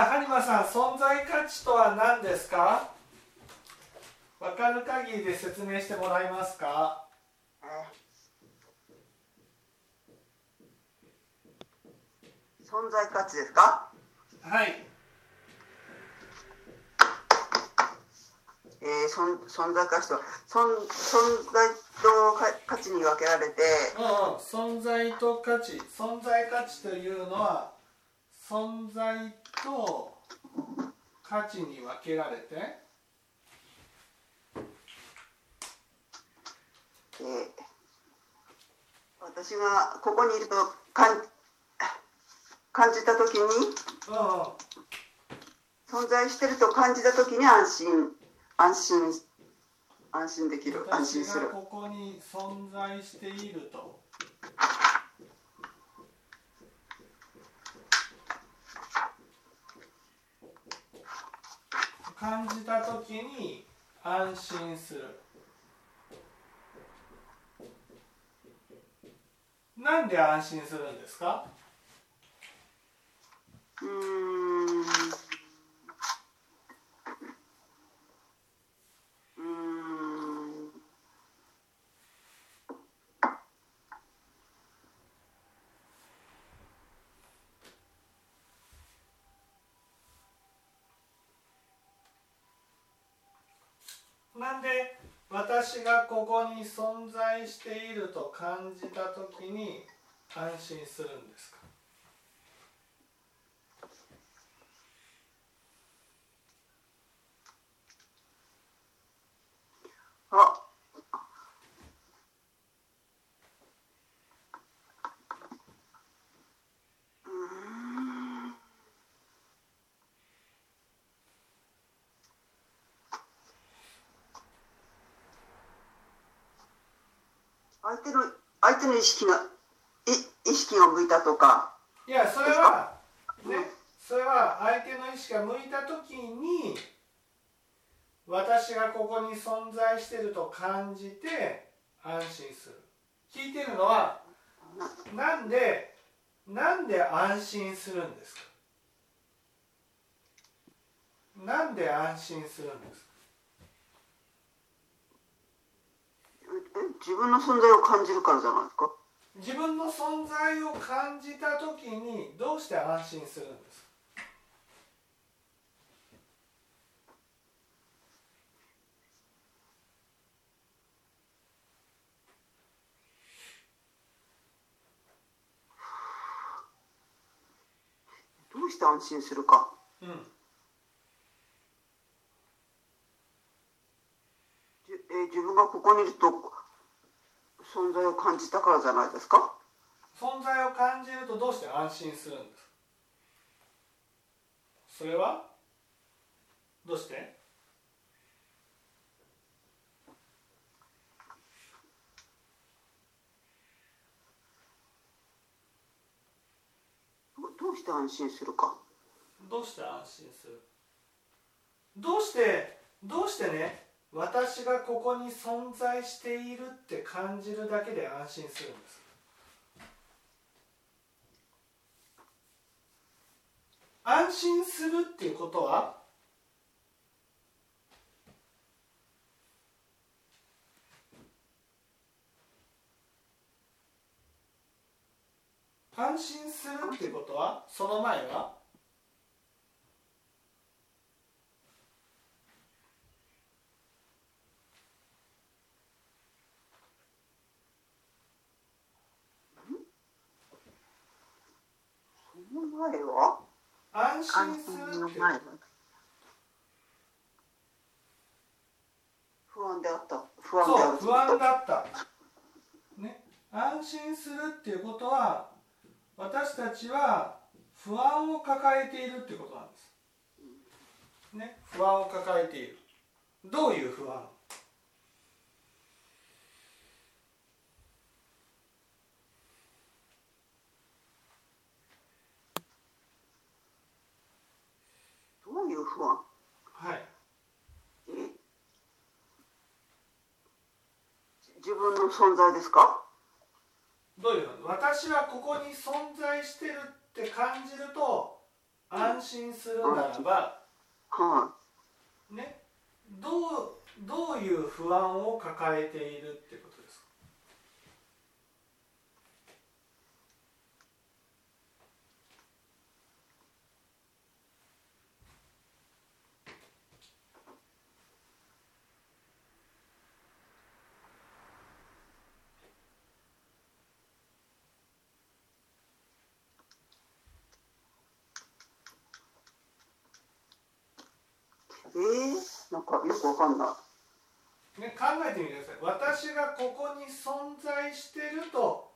ゃあ播磨さん存在価値とは何ですか？分かる限りで説明してもらえますか？存在価値ですか？はい。えー、存存在価値とは存存在と価値に分けられて、うん、存在と価値。存在価値というのは存在と価値に分けられてえー、私がここにいると感感じた時に、うん、存在してると感じた時に安心。安心。安心できる。安心する。ここに存在していると感じた時に安心する。なんで安心するんですか？うん。なんで私がここに存在していると感じた時に安心するんですかあ相手の相手の意識がい意識が向いたとか。いやそれはねそれは相手の意識が向いた時に私がここに存在してると感じて安心する。聞いてるのはなんでなんで安心するんですか？なんで安心するんですか？自分の存在を感じるからじゃないですか？自分の存在を感じた時にどうして安心するんですか？どうして安心するか、うん。え自分がここにいると存在を感じたからじゃないですか？存在を感じるとどうして安心するんです？それはどうして？どうして安心するか？どうして安心する？どうしてどうしてね？私がここに存在しているって感じるだけで安心するんです。安心するっていうことは安心するっていうことはその前は前は安心するって不安であった不安である不安だったね安心するっていうことは私たちは不安を抱えているっていうことなんですね不安を抱えているどういう不安いう不安はい自分の存在ですか？どういう私はここに存在してるって感じると安心するならば、はね、どうどういう不安を抱えているってことですかい。えー、なんかよくわかんない。ね、考えてみてください。私がここに存在してると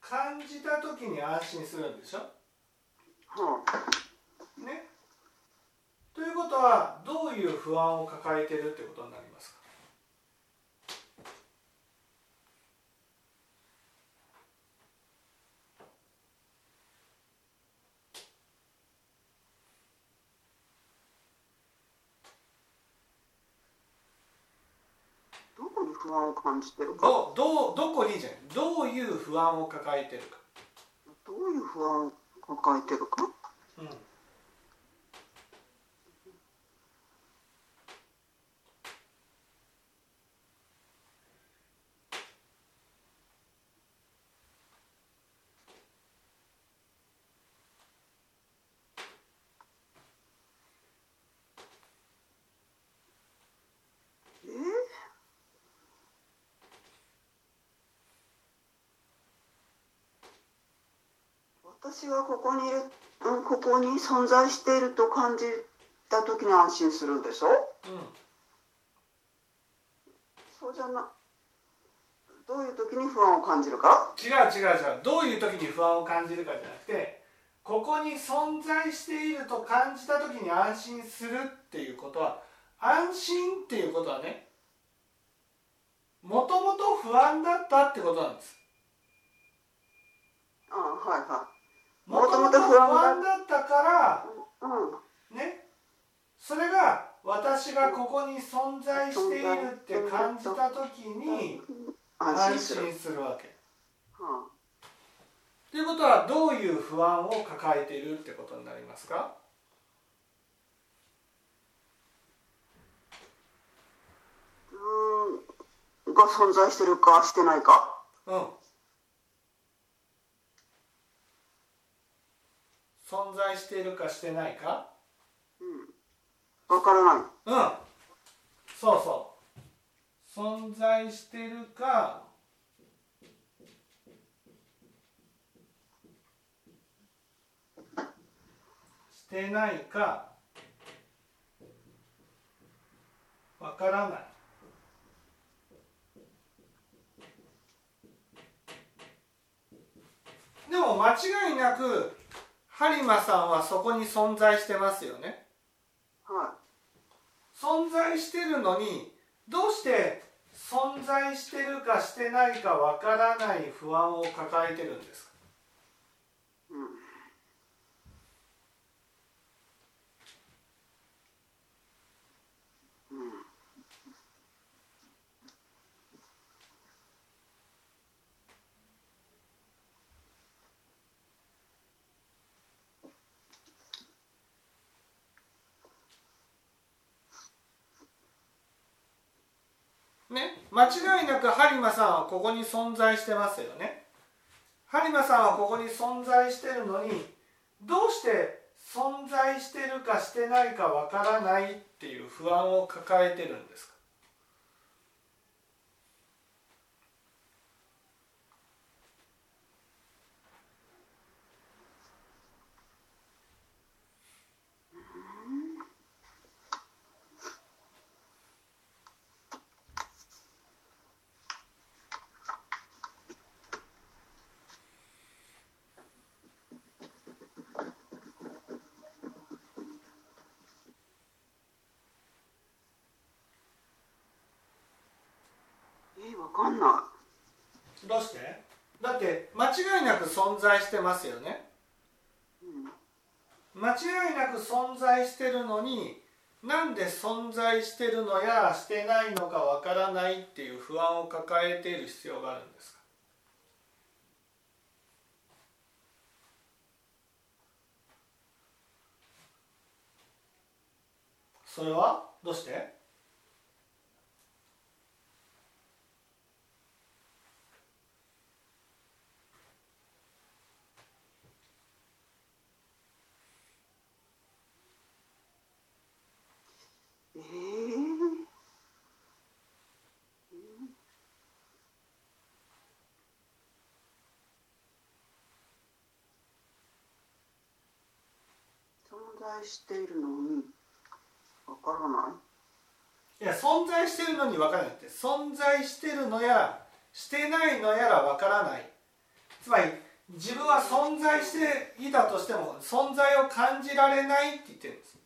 感じた時に安心するんでしょ？はね。ということはどういう不安を抱えてるってことになりますかあ、どこに不安を感じてるか。どどうどこにじゃない？どういう不安を抱えてるか、どういう不安を抱えてるか？うん、えー、私がここにいる、うん、ここに存在していると感じた時に安心するんでしょ？うん。そうじゃなどういう時に不安を感じるか？違う違う違う。どういう時に不安を感じるかじゃなくてここに存在していると感じた時に安心するっていうことは安心っていうことはねもともと不安だったってことなんです。ああはいはもともと不安だったからいうん。ね。それが私がここに存在しているって感じた時に安安心する、わけ。はということはどういう不安を抱えているってことになりますか？あ、うん。が存在してるかしてないか。うん存在しているかしてないか？わからない。うん。そうそう。存在してるか？してないか？わからない。でも間違いなく播磨さんはそこに存在してますよね。は存在してるのにどうして存在してるかしてないかわからない不安を抱えてるんですか？い、うん、ね間違いなく播磨さんはここに存在してますよね。播磨さんはここに存在してるのにどうして存在してるかしてないかわからないっていう不安を抱えてるんですか？存在してますよね。間違いなく存在してるのになんで存在してるのやしてないのかわからないっていう不安を抱えている必要があるんですか？それは？どうして？在しているのにわからない？いや存在してるのに分からないって。存在してるのやらしてないのやら分からない。つまり自分は存在していたとしても存在を感じられないって言ってるんです。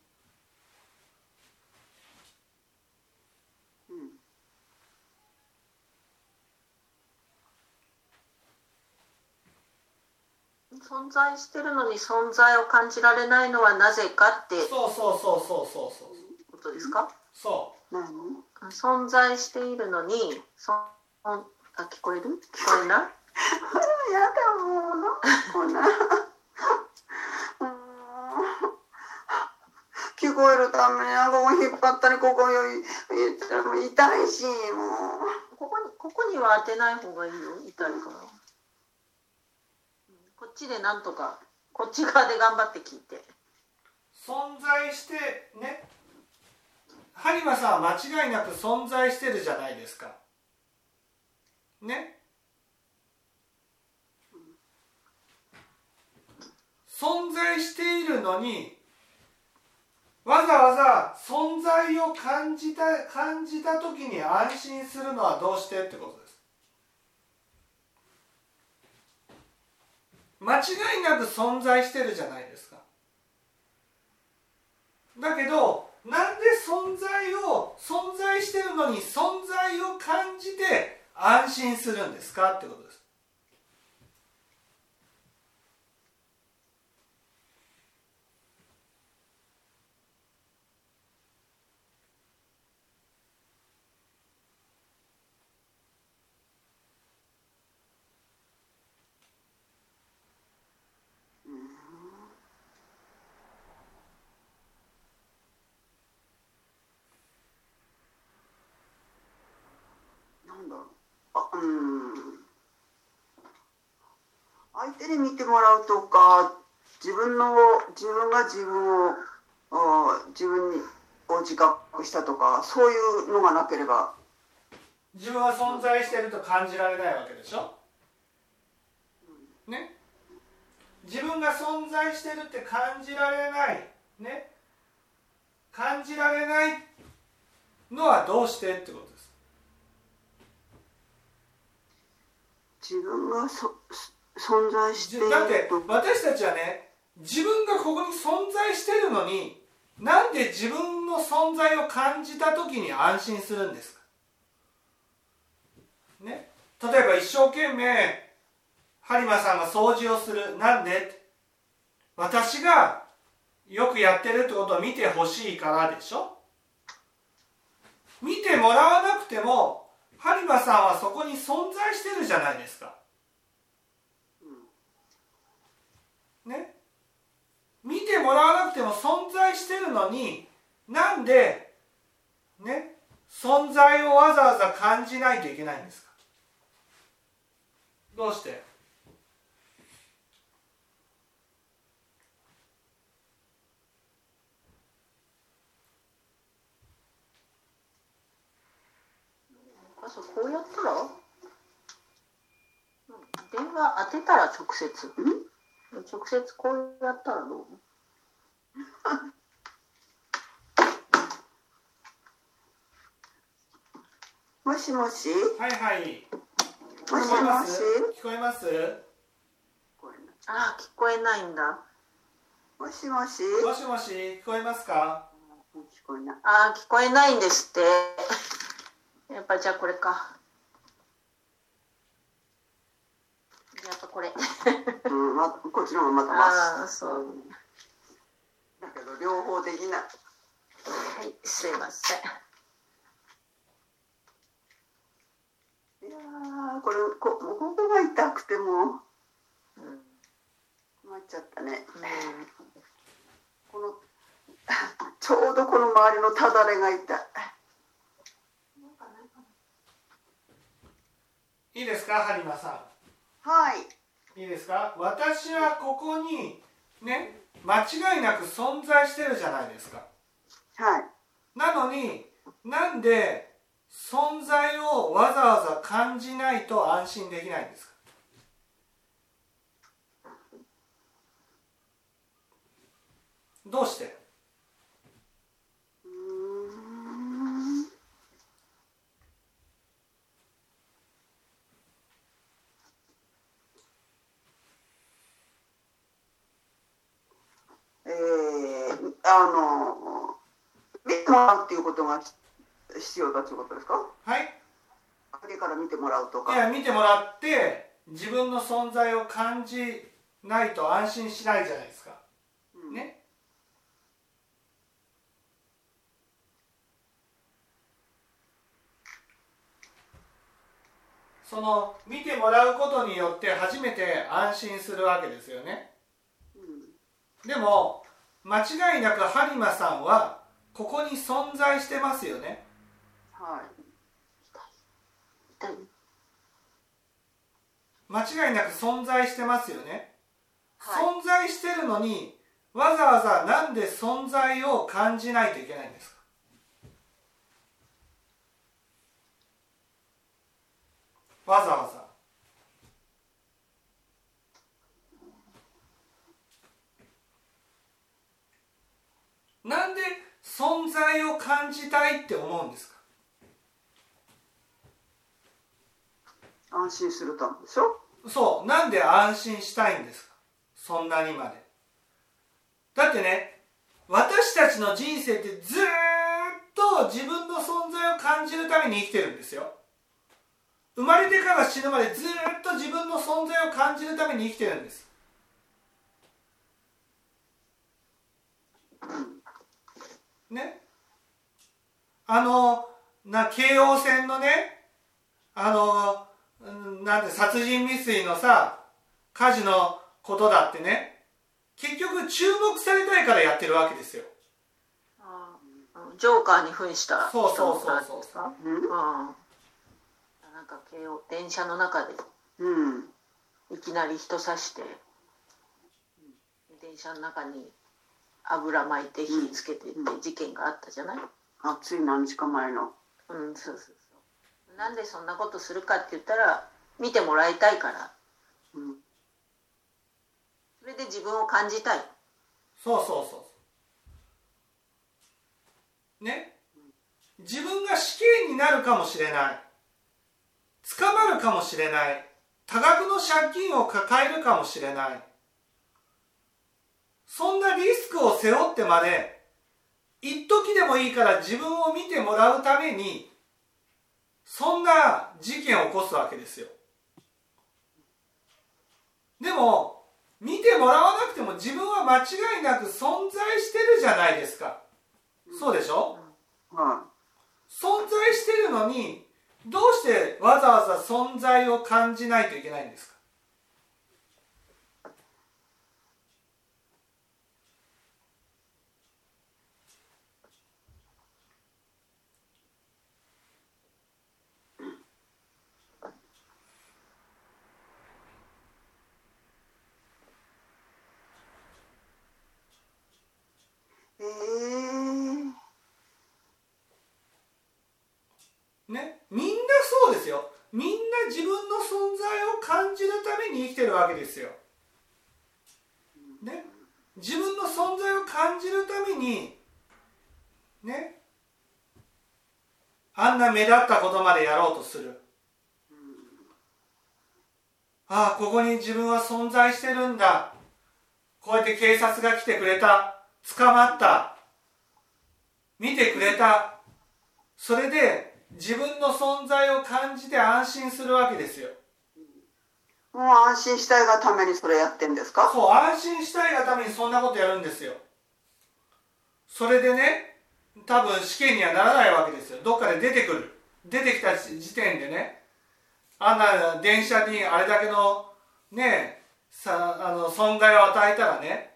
存在してるのに存在を感じられないのはなぜかってそうそうそうそうそうそうことですかそ何？存在しているのにそんあ聞こえる？聞こえない？やだもうなこんな。聞こえるためにあここ引っ張ったりここよ痛いしもう。ここにここには当てない方がいいよ痛いからちでなんとかこっち側で頑張って聞いて。存在してね。播磨さんは間違いなく存在してるじゃないですか。ね。存在しているのにわざわざ存在を感じた感じた時に安心するのはどうしてってことです。間違いなく存在してるじゃないですか。だけどなんで存在を存在してるのに存在を感じて安心するんですかってことですなんだろうあうん相手に見てもらうとか自分の自分が自分をあ自分にを自覚したとかそういうのがなければ。自分は存在してると感じられないわけでしょ？ね？自分が存在してるって感じられないね？感じられないのはどうしてってことです。自分がそそ存在してだって私たちはね自分がここに存在してるのになんで自分の存在を感じた時に安心するんですか？ね？例えば一生懸命播磨さんが掃除をする。なんで？私がよくやってるってことを見てほしいからでしょ？見てもらわなくても播磨さんはそこに存在してるじゃないですかね見てもらわなくても存在してるのになんでね存在をわざわざ感じないといけないんですか？どうして？あそうこうやったら、うん、電話当てたら直接。ん？直接こうやったらどう？もしもし？はいはい。聞もし？こえまもしす？聞こえます？ああ聞こえないんだ。もしもし？もしもし？聞こえますか？聞こえない。ああ聞こえないんですって。やっぱじゃあこれかやっぱこれ。うん、ま、こっちの方がまたマシ。ああそうだけど両方できない。はいすいません。いやーこれこもうここが痛くてもうん、うん困っちゃったね。このちちょうどこの周りのただれが痛い。いいですか播磨さはい。んいいですか？私はここにね間違いなく存在してるじゃないですか。はい。なのになんで存在をわざわざ感じないと安心できないんですか？どうしてうーんえー、あの見てもらうっていうことが必要だということですか？はい。影から見てもらうとか。いや見てもらって自分の存在を感じないと安心しないじゃないですか。うん。ね？その見てもらうことによって初めて安心するわけですよね。うん。でも間違いなく播磨さんはここに存在してますよね。はい痛い間違いなく存在してますよね、はい。存在してるのにわざわざなんで存在を感じないといけないんですか？わざわざなんで存在を感じたいって思うんですか？安心するためでしょ？そう。なんで安心したいんですか？そんなにまで。だってね私たちの人生ってずーっと自分の存在を感じるために生きてるんですよ。生まれてから死ぬまでずーっと自分の存在を感じるために生きてるんですね。あのな京王線のねあのうんなんて殺人未遂のさ火事のことだってね。結局注目されたいからやってるわけですよ。ジョーカーに扮したそうそうそうそう。人なんですか？うん。うん。なんか京王電車の中でうん。いきなり人刺して電車の中に油巻いて火つけてって事件があったじゃない？あつい何日か前の。うんそうそうそう。なんでそんなことするかって言ったら見てもらいたいから。うん。それで自分を感じたい。そうそうそうそう。ね？自分が死刑になるかもしれない。捕まるかもしれない。多額の借金を抱えるかもしれないそんなリスクを背負ってまで一時でもいいから自分を見てもらうためにそんな事件を起こすわけですよ。でも見てもらわなくても自分は間違いなく存在してるじゃないですか。そうでしょ？は存在してるのにどうしてわざわざ存在を感じないといけないんですか？ねみんなそうですよ。みんな自分の存在を感じるために生きてるわけですよ。ね自分の存在を感じるためにねあんな目立ったことまでやろうとする。ああここに自分は存在してるんだ。こうやって警察が来てくれた。捕まった。見てくれた。それで自分の存在を感じて安心するわけですよ。もう安心したいがためにそれやってんですか？そう安心したいがためにそんなことやるんですよ。それでね多分試験にはならないわけですよ。どっかで出てくる。出てきた時点でねあんな電車にあれだけのねさあの損害を与えたらね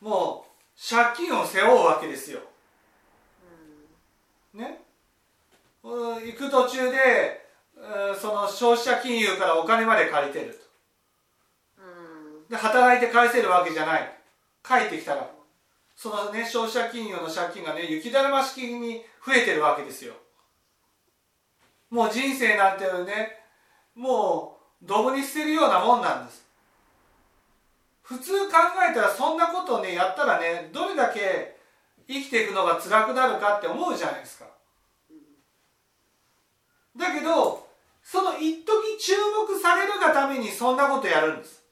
も借金を背負うわけですよ。ね、行く途中でその消費者金融からお金まで借りてると。で働いて返せるわけじゃない。帰ってきたら。そのね消費者金融の借金がね雪だるま式に増えてるわけですよ。もう人生なんてねもうドブに捨てるようなもんなんです普通考えたらそんなことをねやったらねどれだけ生きていくのが辛くなるかって思うじゃないですか。だけどその一時注目されるがためにそんなことやるんです。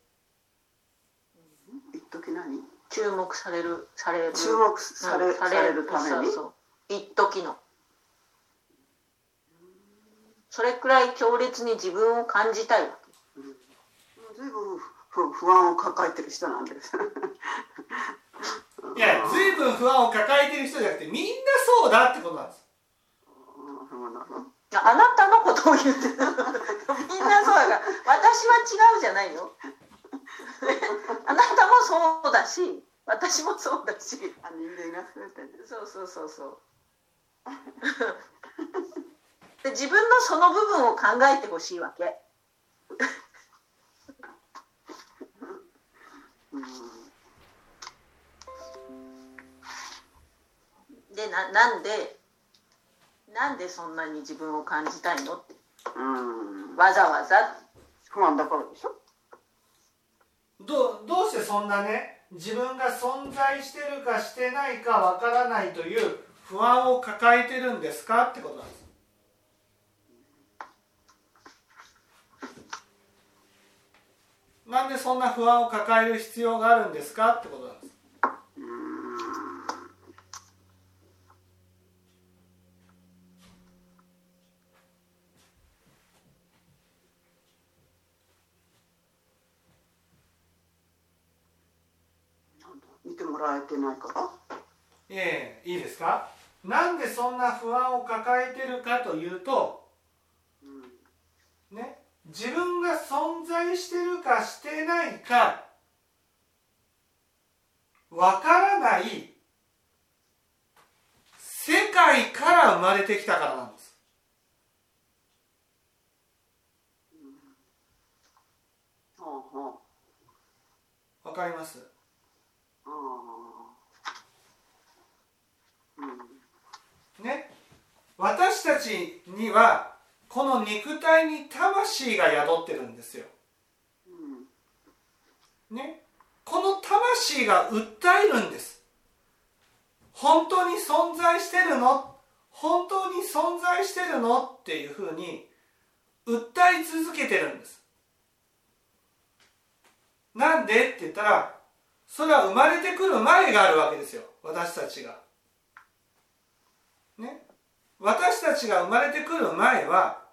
一時何？注目されるされる注目され,、されるために？そうそう一時の。それくらい強烈に自分を感じたいわけ。随分不不安を抱えてる人なんです。いや随分不安を抱えてる人じゃなくてみんなそうだってことなんです。あなたのことを言ってるみんなそうだから私は違うじゃないよ。あなたもそうだし私もそうだし。あ人間が全てそうそうそうそう。で自分のその部分を考えてほしいわけでななんでなんでそんなに自分を感じたいのって。うん。わざわざ。不安だからでしょ？どどうしてそんなね自分が存在してるかしてないかわからないという不安を抱えてるんですかってことなんですなんでそんな不安を抱える必要があるんですかってことなんです。見てもらえてないからええいいですか？なんでそんな不安を抱えてるかというとね自分が存在してるかしてないかわからない世界から生まれてきたからなんです。わかります？ね？私たちにはこの肉体に魂が宿ってるんですよ。うん。ね。この魂が訴えるんです。本当に存在してるの？本当に存在してるの？っていうふうに訴え続けてるんです。なんで？って言ったらそれは生まれてくる前があるわけですよ。私たちが。ね。私たちが生まれてくる前は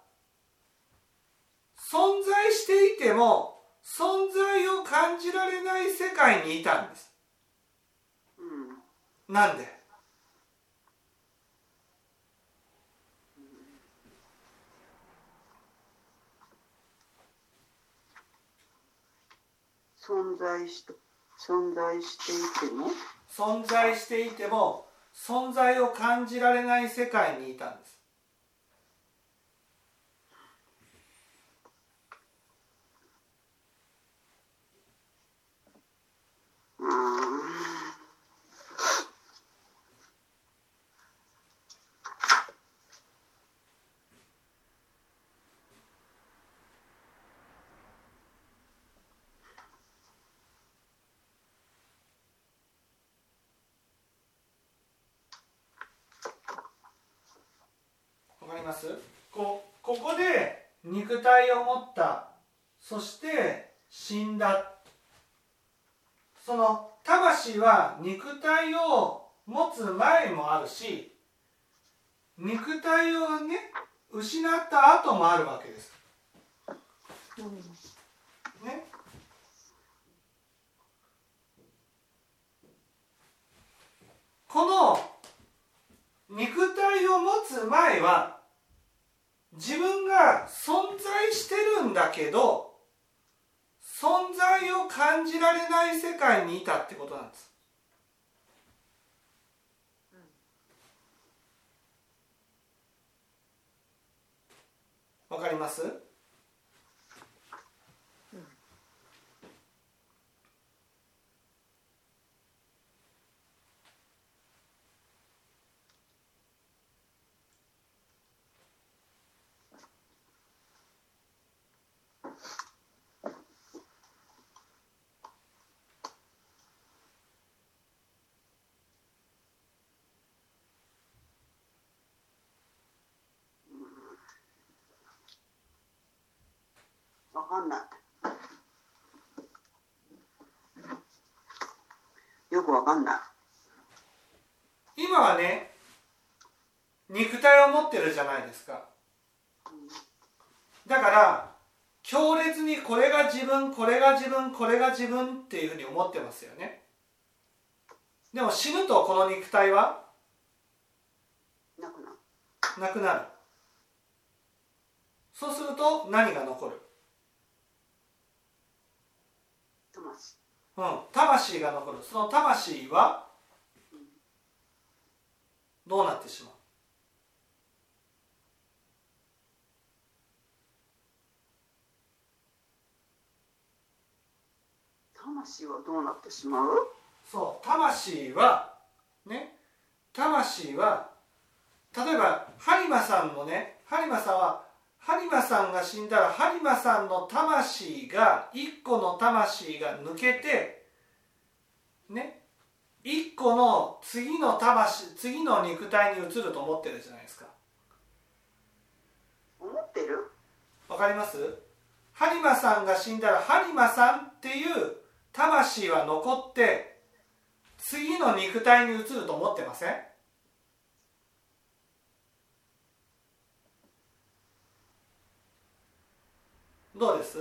存在していても存在を感じられない世界にいたんです。うん。なんで？存在して存在していても？存在していても存在を感じられない世界にいたんですわかりますこここで肉体を持った。そして死んだ。その魂は肉体を持つ前もあるし肉体をね失った後もあるわけです。ね、この肉体を持つ前は自分が存在してるんだけど存在を感じられない世界にいたってことなんです。わかります？かんない。よくわかんない。今はね肉体を持ってるじゃないですか。だから強烈にこれが自分これが自分これが自分っていうふうに思ってますよね。でも死ぬとこの肉体は？なくななくなる。そうすると何が残る魂うん、魂が残る。その魂はどうなってしまう？魂はどうなってしまう？そう。魂はね。魂は例えば播磨さんのね播磨さんは播磨さんが死んだら播磨さんの魂が一個の魂が抜けてね一個の次の魂次の肉体に移ると思ってるじゃないですか。思ってる？わかります？播磨さんが死んだら播磨さんっていう魂は残って次の肉体に移ると思ってません？どうです？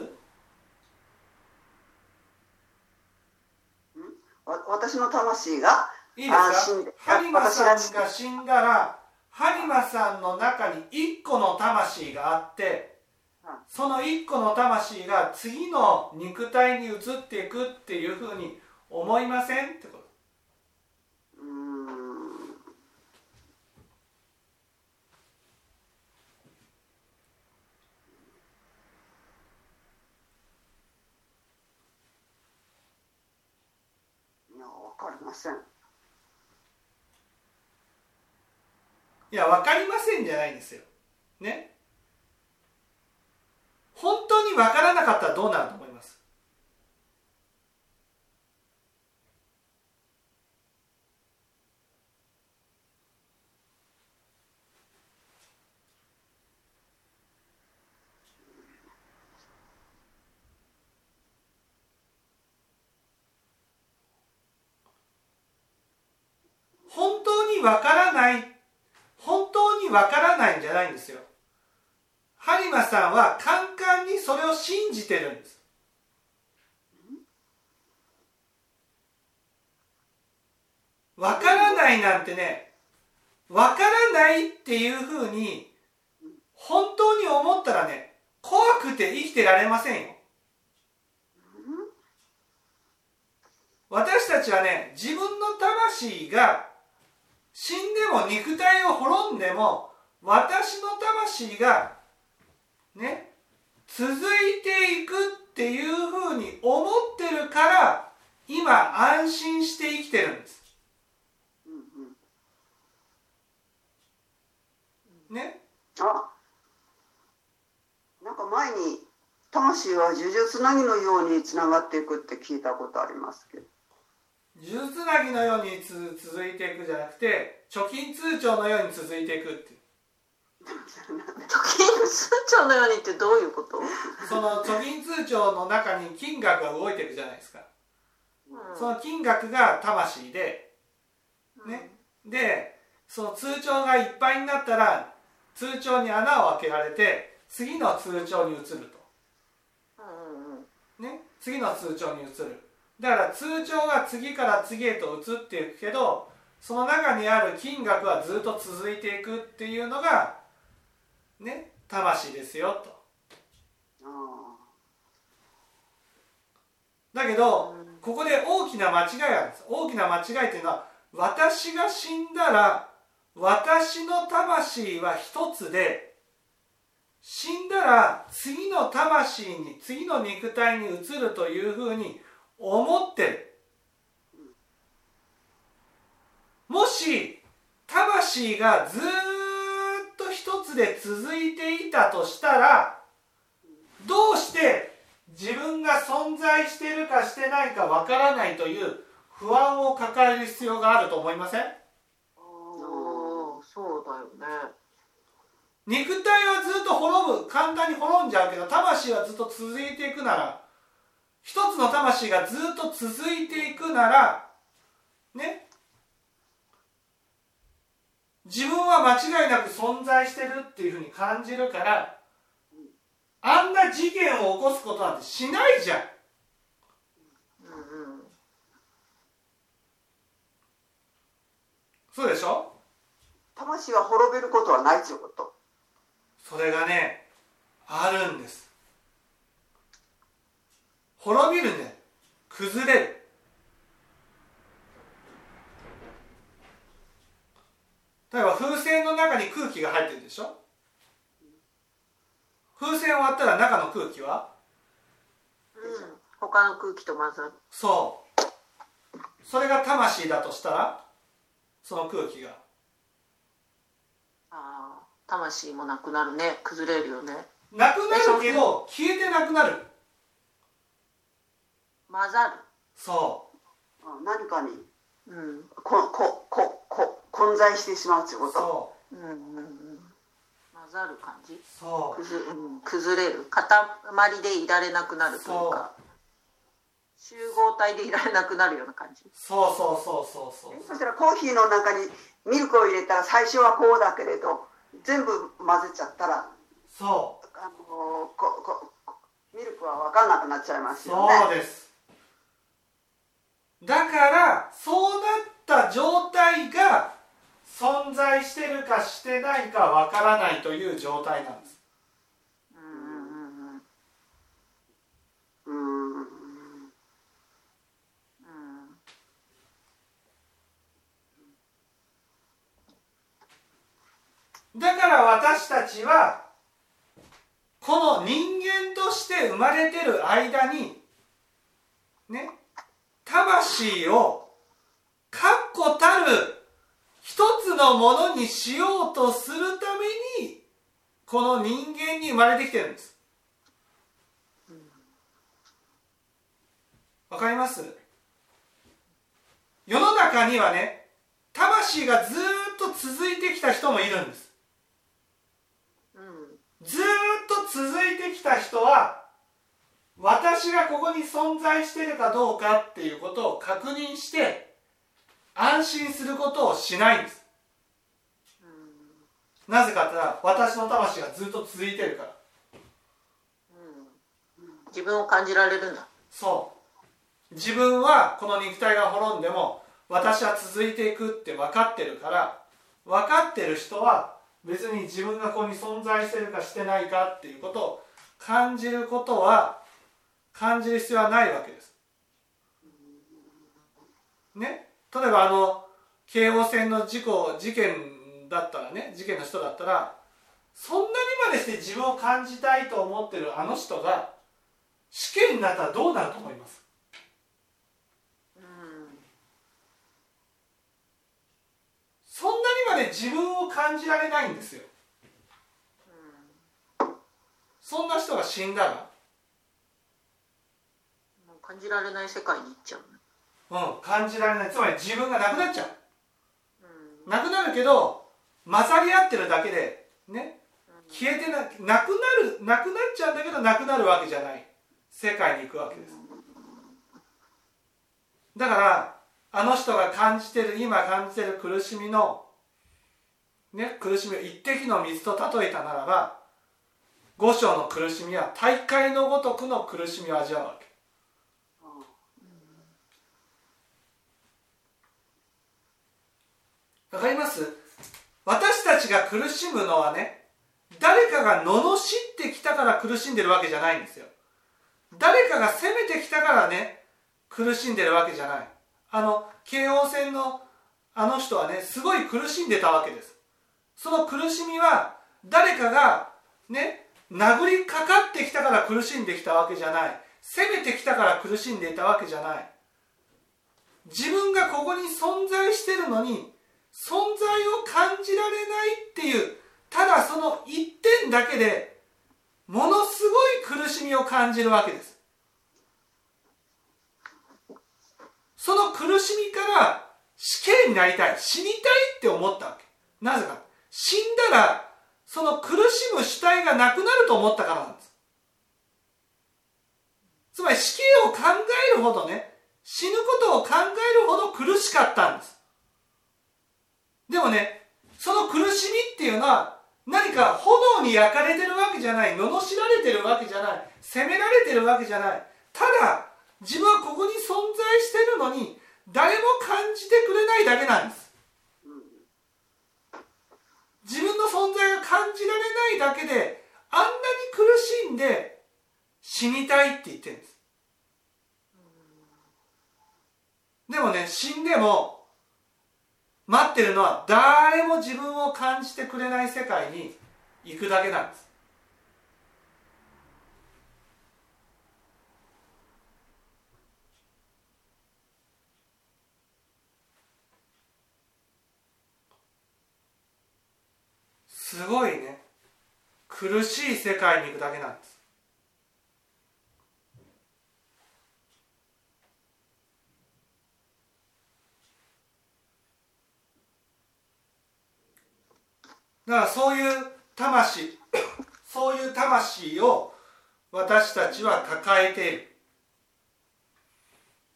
わ私の魂がいいですか？播磨さん私がが死んだら播磨さんの中に1個の魂があってはい。その1個の魂が次の肉体に移っていくっていうふうに思いません？ってことうーんいやわかりません。いや分かりませんじゃないんですよ。ね。本当に分からなかったらどうなるの思います本当に分からない本当に分からないんじゃないんですよ播磨さんはカンカンにそれを信じてるんです。分からないなんてね分からないっていうふうに本当に思ったらね怖くて生きてられませんよ。私たちはね自分の魂が死んでも肉体を滅んでも私の魂がね続いていくっていうふうに思ってるから今安心して生きてるんです。ね？あなんか前に魂は呪術つなぎのようにつながっていくって聞いたことありますけど。呪術つなぎのようにつ続いていくじゃなくて貯金通帳のように続いていくっていう貯金通帳のようにってどういうこと、その貯金通帳の中に金額が動いていくじゃないですか。うん。その金額が魂でね。でその通帳がいっぱいになったら通帳に穴を開けられて次の通帳に移ると。うんうん。ね。次の通帳に移る。だから通帳が次から次へと移っていくけどその中にある金額はずっと続いていくっていうのがね魂ですよと。だけどここで大きな間違いがあるんです。大きな間違いっていうのは私が死んだら私の魂は一つで死んだら次の魂に次の肉体に移るというふうに思ってる。もし魂がずっで続いていたとしたらどうして自分が存在しているかしてないかわからないという不安を抱える必要があると思いません？そうだよね。肉体はずっと滅ぶ。簡単に滅んじゃうけど魂はずっと続いていくなら一つの魂がずっと続いていくならね自分は間違いなく存在してるっていうふうに感じるからあんな事件を起こすことなんてしないじゃん。うんうんそうでしょ？魂は滅びることはないということ。それがねあるんです。滅びるね。崩れる例えば風船の中に空気が入ってるでしょ？風船を割ったら中の空気は？うん。他の空気と混ざる。そう。それが魂だとしたら？その空気が。ああ魂もなくなるね。崩れるよね。なくなるけど消えてなくなる。混ざる。そう。ん何かに？うん。ここここ混在してしまうといううこと？そう。んうんうん。混ざる感じ？うそう。崩,、うん、崩れる。塊でいられなくなるというか。集合体でいられなくなるような感じ？そうそうそうそうそう。そしたらコーヒーの中にミルクを入れたら最初はこうだけれど全部混ぜちゃったらそう。あのこここミルクは分かんなくなっちゃいますよね。そうです。だからそうなった状態が存在してるかしてないかわからないという状態なんです。だから私たちはこの人間として生まれてる間にね魂を確固たる一つのものにしようとするためにこの人間に生まれてきてるんです。わかります？世の中にはね魂がずーっと続いてきた人もいるんです。ずーっと続いてきた人は私がここに存在してるかどうかっていうことを確認して安心することをしないんです。なぜかって私の魂がずっと続いてるから。自分を感じられるんだ。そう。自分はこの肉体が滅んでも私は続いていくって分かってるから分かってる人は別に自分がここに存在してるかしてないかっていうことを感じることは感じる必要はないわけです。ね？例えばあの京王線の事故事件だったらね事件の人だったらそんなにまでして自分を感じたいと思ってるあの人が死刑になったらどうなると思います？そんなにまで自分を感じられないんですよ。そんな人が死んだら。もう感じられない世界に行っちゃう。うん感じられない。つまり自分がなくなっちゃう。うん。なくなるけど混ざり合ってるだけでね消えてななくなるなくなっちゃうんだけどなくなるわけじゃない。世界に行くわけです。だからあの人が感じてる今感じてる苦しみのね苦しみを一滴の水と例えたならば五章の苦しみは大海のごとくの苦しみを味わうわけわかります？私たちが苦しむのはね誰かが罵ってきたから苦しんでるわけじゃないんですよ。誰かが責めてきたからね苦しんでるわけじゃない。あの京王線のあの人はねすごい苦しんでたわけです。その苦しみは誰かがね殴りかかってきたから苦しんできたわけじゃない。攻めてきたから苦しんでいたわけじゃない。自分がここに存在してるのに存在を感じられないっていうただその一点だけでものすごい苦しみを感じるわけです。その苦しみから死刑になりたい死にたいって思ったわけ。なぜか。死んだらその苦しむ主体がなくなると思ったからなんです。つまり死刑を考えるほどね死ぬことを考えるほど苦しかったんです。でもねその苦しみっていうのは何か炎に焼かれてるわけじゃない罵られてるわけじゃない責められてるわけじゃない。ただ自分はここに存在してるのに誰も感じてくれないだけなんです。自分の存在が感じられないだけであんなに苦しんで死にたいって言ってるんです。でもね死んでも待ってるのは誰も自分を感じてくれない世界に行くだけなんです。すごいね苦しい世界に行くだけなんですだからそういう魂 そういう魂を私たちは抱えている。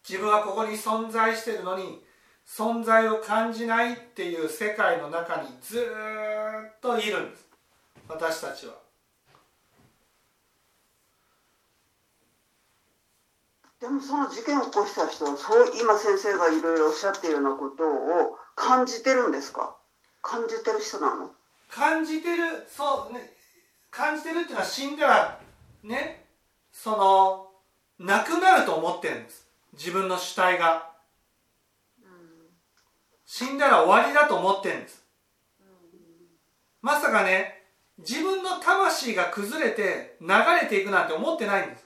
自分はここに存在しているのに存在を感じないっていう世界の中にずっといるんです。私たちは。でもその事件を起こした人はそう今先生がいろいろおっしゃっているようなことを感じてるんですか？感じてる人なの？感じてるそうね感じてるっていうのは死んだらねそのなくなると思ってるんです。自分の主体が。死んだら終わりだと思ってるんです。まさかね自分の魂が崩れて流れていくなんて思ってないんです。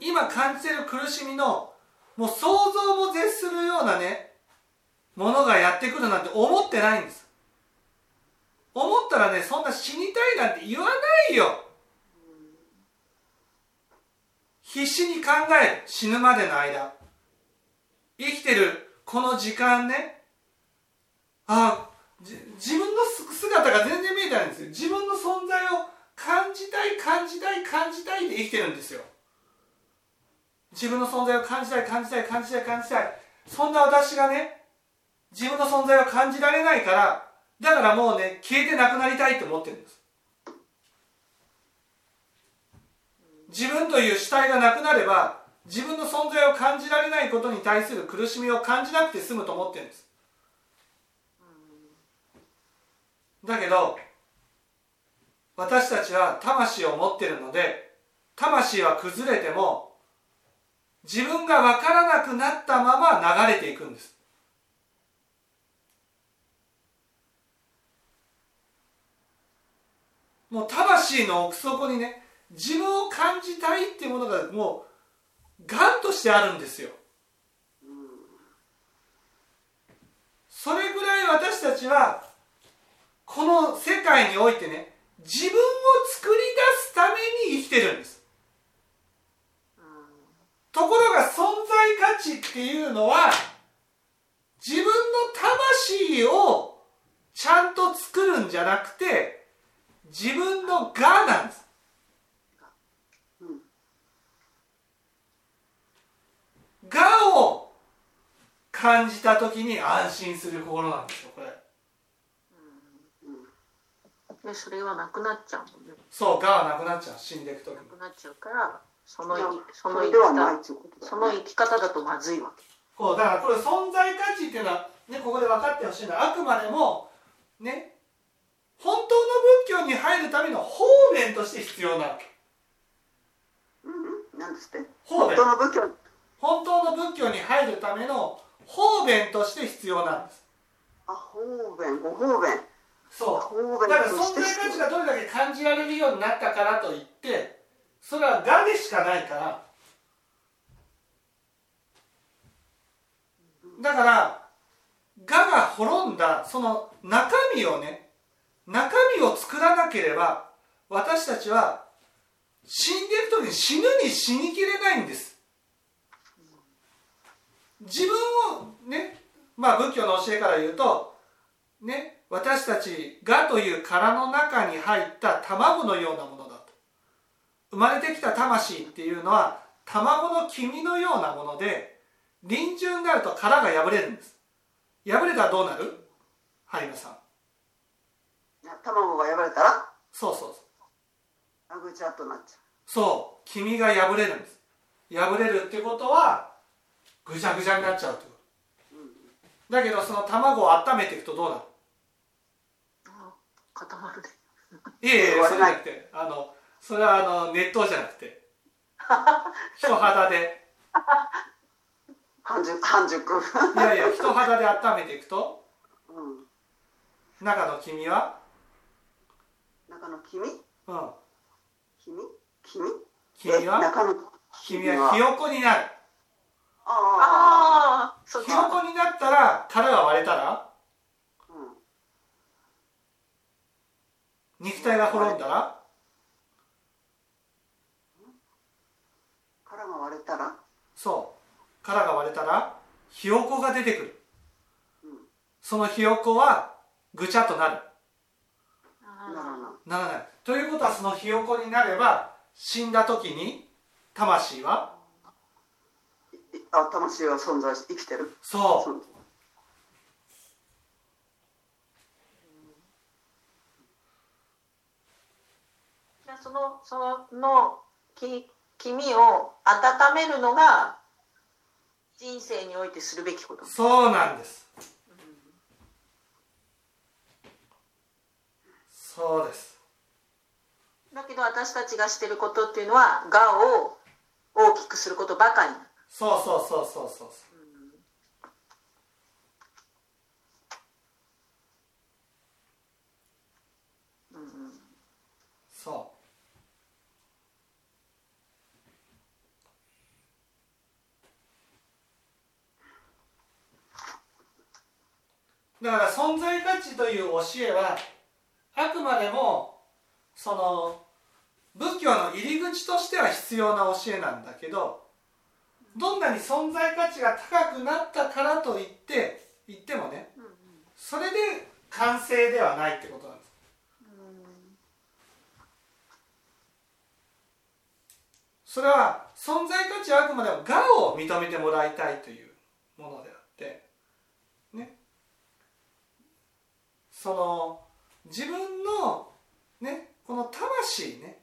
今感じてる苦しみのもう想像も絶するようなねものがやってくるなんて思ってないんです。思ったらねそんな死にたいなんて言わないよ。必死に考える死ぬまでの間。生きてるこの時間ね。あ自分の姿が全然見えてないんですよ。自分の存在を感じたい感じたい感じたいで生きてるんですよ。自分の存在を感じたい感じたい感じたい感じたい。そんな私がね自分の存在を感じられないからだからもうね消えてなくなりたいって思ってるんです。自分という主体がなくなれば自分の存在を感じられないことに対する苦しみを感じなくて済むと思ってるんです。だけど私たちは魂を持ってるので魂は崩れても自分が分からなくなったまま流れていくんです。もう魂の奥底にね自分を感じたいっていうものがもうがんとしてあるんですよ。それぐらい私たちはこの世界においてね自分を作り出すために生きてるんです。ところが存在価値っていうのは自分の魂をちゃんと作るんじゃなくて自分のがなんです。がを感じた時に安心する心なんですよこれ。でそれはなくなっちゃうもん。ねそうがはなくなっちゃう死ん。でいく時なくなっちゃうからそのその生き方その生き方だとまずいわけこうだからこれ存在価値っていうのは、ね、ここで分かってほしいのはあくまでもね本当の仏教に入るための方便として必要なわけ。うんなんですって？方便本当の仏教。本当の仏教に入るための方便として必要なんです。あ方便ご方便そう。神だから存在価値がどれだけ感じられるようになったからといってそれは我でしかないから。だから我が滅んだその中身をね中身を作らなければ私たちは死んでいく時に死ぬに死にきれないんです。自分をねまあ仏教の教えから言うとね私たちがという殻の中に入った卵のようなものだと。生まれてきた魂っていうのは卵の黄身のようなもので臨終になると殻が破れるんです。破れたらどうなる？はい皆さん。卵が破れたらそうそうそう。あぐちゃっとなっちゃそう黄身が破れるんです。破れるってことはぐちゃぐちゃになっちゃうってこと。だけどその卵を温めていくとどうなる？固まるでいえいえ それじゃなくてあのそれはあの熱湯じゃなくて。人肌で。う半熟半熟。いやいや人肌で温めていくとうん。中の黄身は、中の黄身うん、黄身黄身黄身は？え中の黄身はひよこになる。ああひよこになったら殻が割れたら？うん。肉体が滅んだら？殻が割れたら？そう。殻が割れたらひよこが出てくる。うん。そのひよこはぐちゃっとなるならない。ということはそのひよこになれば死んだ時に魂は？いあ魂は存在し生きてる。そう。そのそののき黄身を温めるのが人生においてするべきこと。そうなんです。そうですだけど私たちがしてることっていうのは我を大きくすることばかり。そう。そうそうそうそうそうだから存在価値という教えはあくまでもその仏教の入り口としては必要な教えなんだけどどんなに存在価値が高くなったからといって言ってもねそれで完成ではないってことなんです。それは存在価値はあくまでも我を認めてもらいたいというものであってね。その自分のねこの魂ね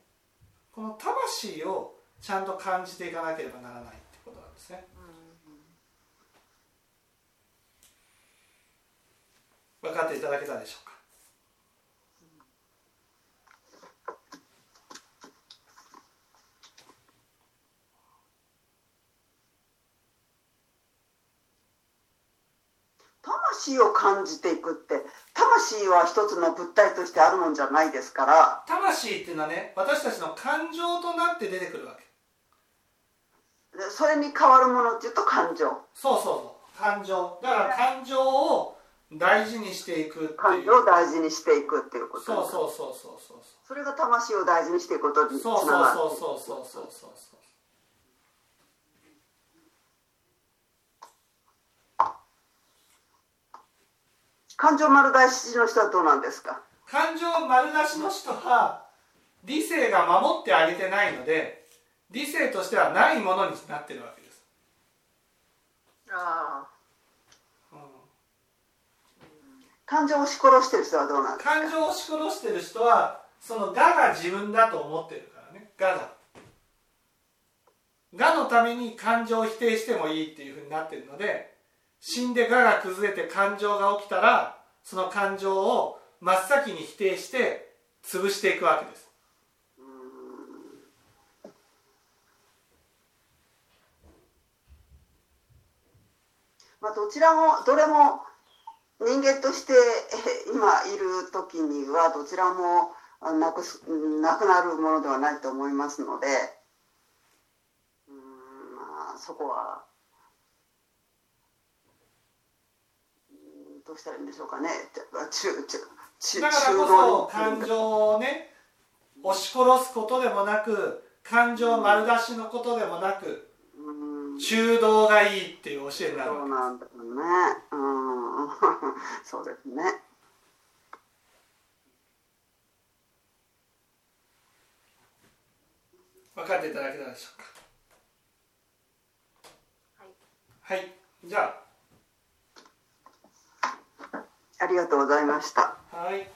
この魂をちゃんと感じていかなければならないってことなんですね。分かっていただけたでしょうか？魂を感じていくって魂は一つの物体としてあるもんじゃないですから。魂っていうのはね私たちの感情となって出てくるわけ。でそれに変わるものっていうと感情。そうそうそう。感情。だから感情を大事にしていくっていう。感情を大事にしていくっていうこと。そうそうそうそうそう。それが魂を大事にしていくことにつそうそうながる。そうそうそうそうそうそう感情丸出しの人はどうなんですか？感情丸出しの人は理性が守ってあげてないので理性としてはないものになってるわけです、あうん。感情を押し殺してる人はどうなんですか？感情を押し殺してる人はその我が自分だと思ってるからね。我が。我のために感情を否定してもいいっていうふうになってるので死んで我が崩れて感情が起きたらその感情を真っ先に否定して潰していくわけです。まあ、どちらもどれも人間として今いる時にはどちらもなくすなくなるものではないと思いますのでうんまあそこはうんどうしたらいいんでしょうかね。中中中だからこそ感情をね押し殺すことでもなく感情丸出しのことでもなくうん。中道がいいっていう教えになるわそうなんだよね。うん。そうですね。分かっていただけたでしょうか。はい。はい。じゃあありがとうございました。はい。